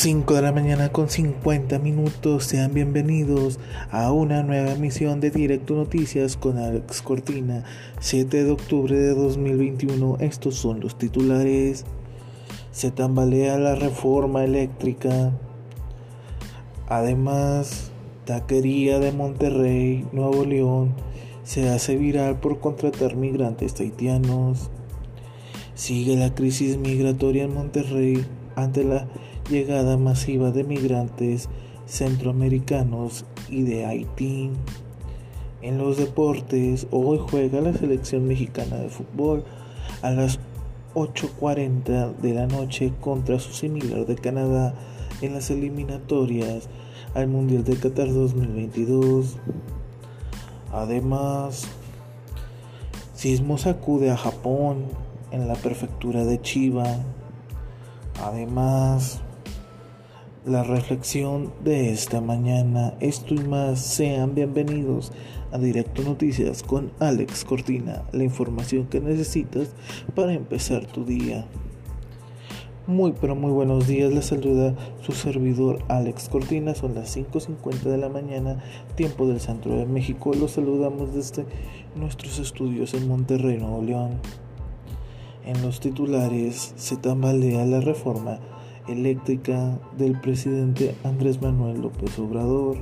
5 de la mañana con 50 minutos. Sean bienvenidos a una nueva emisión de Directo Noticias con Alex Cortina. 7 de octubre de 2021. Estos son los titulares. Se tambalea la reforma eléctrica. Además, Taquería de Monterrey, Nuevo León, se hace viral por contratar migrantes haitianos. Sigue la crisis migratoria en Monterrey ante la llegada masiva de migrantes centroamericanos y de Haití. En los deportes, hoy juega la selección mexicana de fútbol a las 8.40 de la noche contra su similar de Canadá en las eliminatorias al Mundial de Qatar 2022. Además, sismo sacude a Japón en la prefectura de Chiba. Además, la reflexión de esta mañana. Esto y más, sean bienvenidos a Directo Noticias con Alex Cortina, la información que necesitas para empezar tu día. Muy pero muy buenos días, les saluda su servidor Alex Cortina, son las 5.50 de la mañana, tiempo del centro de México, los saludamos desde nuestros estudios en Monterrey, Nuevo León. En los titulares se tambalea la reforma eléctrica del presidente Andrés Manuel López Obrador.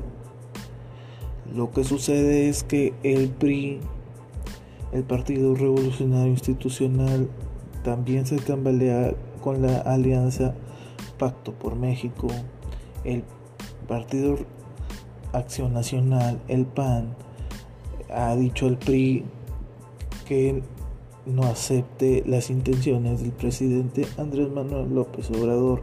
Lo que sucede es que el PRI, el Partido Revolucionario Institucional, también se tambalea con la alianza Pacto por México, el Partido Acción Nacional, el PAN, ha dicho al PRI que no acepte las intenciones del presidente Andrés Manuel López Obrador,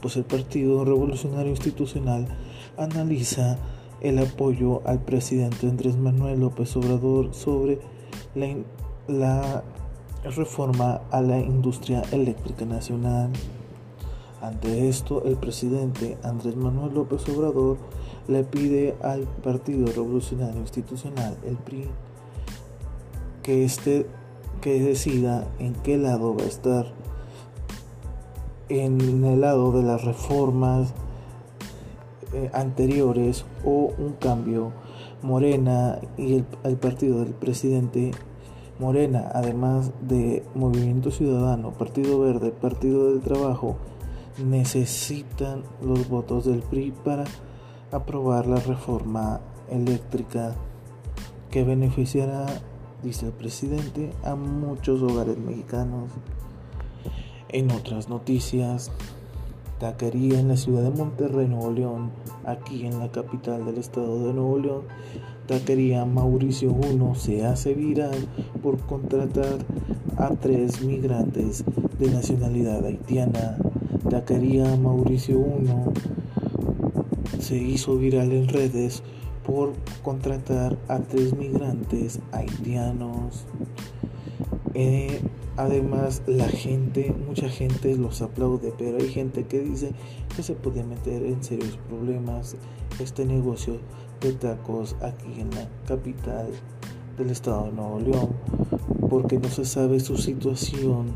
pues el Partido Revolucionario Institucional analiza el apoyo al presidente Andrés Manuel López Obrador sobre la, la reforma a la industria eléctrica nacional. Ante esto, el presidente Andrés Manuel López Obrador le pide al Partido Revolucionario Institucional, el PRI, que este que decida en qué lado va a estar. En el lado de las reformas eh, anteriores o un cambio. Morena y el, el partido del presidente Morena, además de Movimiento Ciudadano, Partido Verde, Partido del Trabajo, necesitan los votos del PRI para aprobar la reforma eléctrica que beneficiará dice el presidente, a muchos hogares mexicanos. En otras noticias, taquería en la ciudad de Monterrey, Nuevo León, aquí en la capital del estado de Nuevo León, taquería Mauricio 1 se hace viral por contratar a tres migrantes de nacionalidad haitiana. Taquería Mauricio 1 se hizo viral en redes por contratar a tres migrantes haitianos. Eh, además, la gente, mucha gente los aplaude, pero hay gente que dice que se puede meter en serios problemas este negocio de tacos aquí en la capital del estado de Nuevo León, porque no se sabe su situación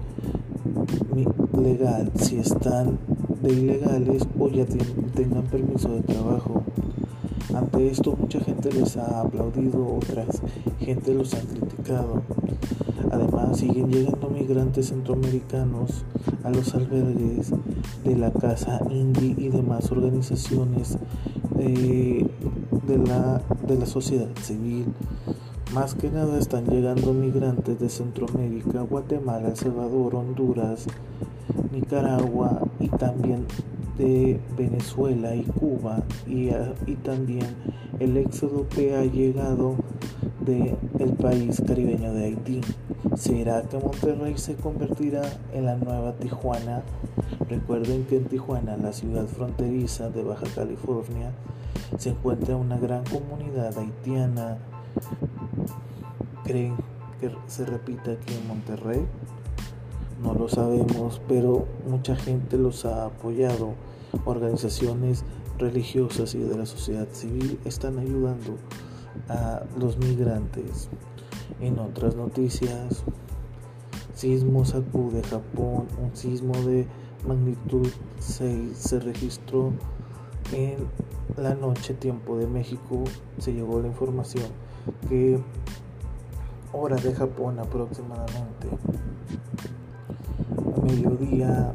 legal, si están de ilegales o ya tengan permiso de trabajo. Ante esto mucha gente les ha aplaudido, otras gente los ha criticado. Además siguen llegando migrantes centroamericanos a los albergues de la Casa Indy y demás organizaciones de, la, de la sociedad civil. Más que nada están llegando migrantes de Centroamérica, Guatemala, El Salvador, Honduras, Nicaragua y también de Venezuela y Cuba y, y también el éxodo que ha llegado del el país caribeño de Haití. ¿Será que Monterrey se convertirá en la nueva Tijuana? Recuerden que en Tijuana, la ciudad fronteriza de Baja California, se encuentra una gran comunidad haitiana. ¿Creen que se repita aquí en Monterrey? No lo sabemos, pero mucha gente los ha apoyado. Organizaciones religiosas y de la sociedad civil están ayudando a los migrantes. En otras noticias, sismo sacude Japón, un sismo de magnitud 6 se registró en la noche tiempo de México. Se llegó la información que hora de Japón aproximadamente mediodía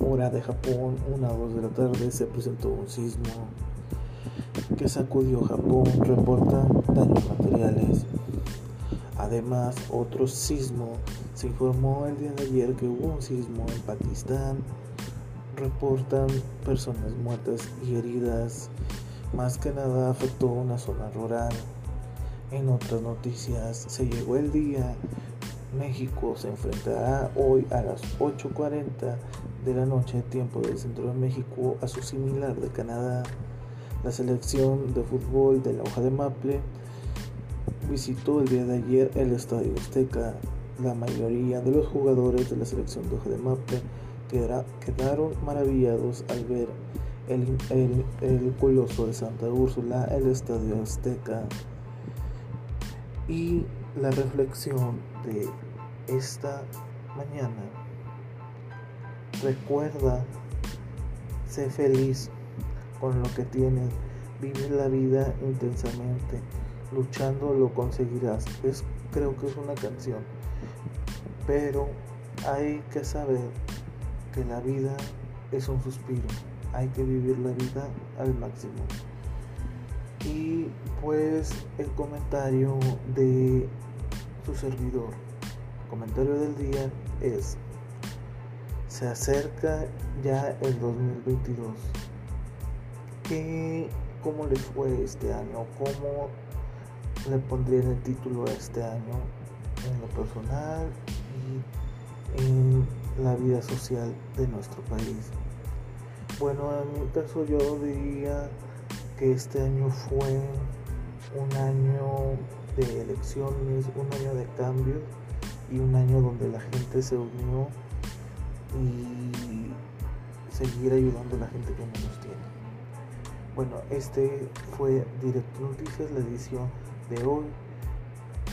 hora de Japón, una o dos de la tarde, se presentó un sismo que sacudió Japón, reportan daños materiales. Además, otro sismo se informó el día de ayer que hubo un sismo en Pakistán. Reportan personas muertas y heridas. Más que nada afectó una zona rural. En otras noticias, se llegó el día. México se enfrentará hoy a las 8.40 de la noche, tiempo del centro de México, a su similar de Canadá. La selección de fútbol de la hoja de Maple visitó el día de ayer el Estadio Azteca. La mayoría de los jugadores de la selección de hoja de Maple quedaron maravillados al ver el, coloso de Santa Úrsula, el Estadio Azteca. Y la reflexión de esta mañana. Recuerda, sé feliz con lo que tienes, vive la vida intensamente, luchando lo conseguirás. Es, creo que es una canción, pero hay que saber que la vida es un suspiro, hay que vivir la vida al máximo. Y pues el comentario de su servidor, comentario del día es, se acerca ya el 2022 cómo les fue este año, cómo le pondrían el título a este año en lo personal y en la vida social de nuestro país. Bueno, en mi caso yo diría que este año fue un año de elecciones, un año de cambios y un año donde la gente se unió y seguir ayudando a la gente que menos tiene. Bueno, este fue Directo Noticias, la edición de hoy,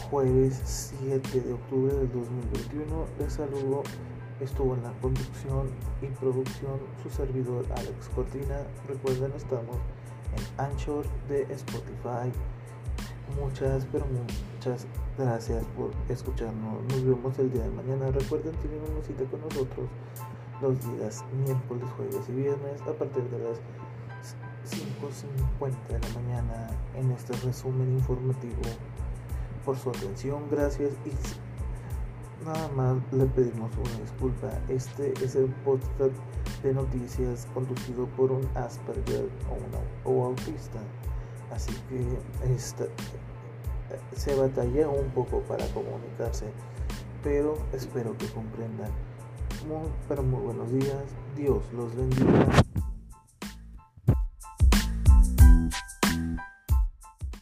jueves 7 de octubre del 2021. Les saludo, estuvo en la conducción y producción su servidor Alex Cortina. Recuerden, estamos en Anchor de Spotify. Muchas, pero muchas gracias por escucharnos. Nos vemos el día de mañana. Recuerden, tienen una cita con nosotros los días miércoles, jueves y viernes a partir de las 5.50 de la mañana en este resumen informativo. Por su atención, gracias y nada más le pedimos una disculpa. Este es el podcast de noticias conducido por un Asperger o, o autista. Así que esta, se batalla un poco para comunicarse, pero espero que comprendan. Muy, pero muy buenos días. Dios los bendiga.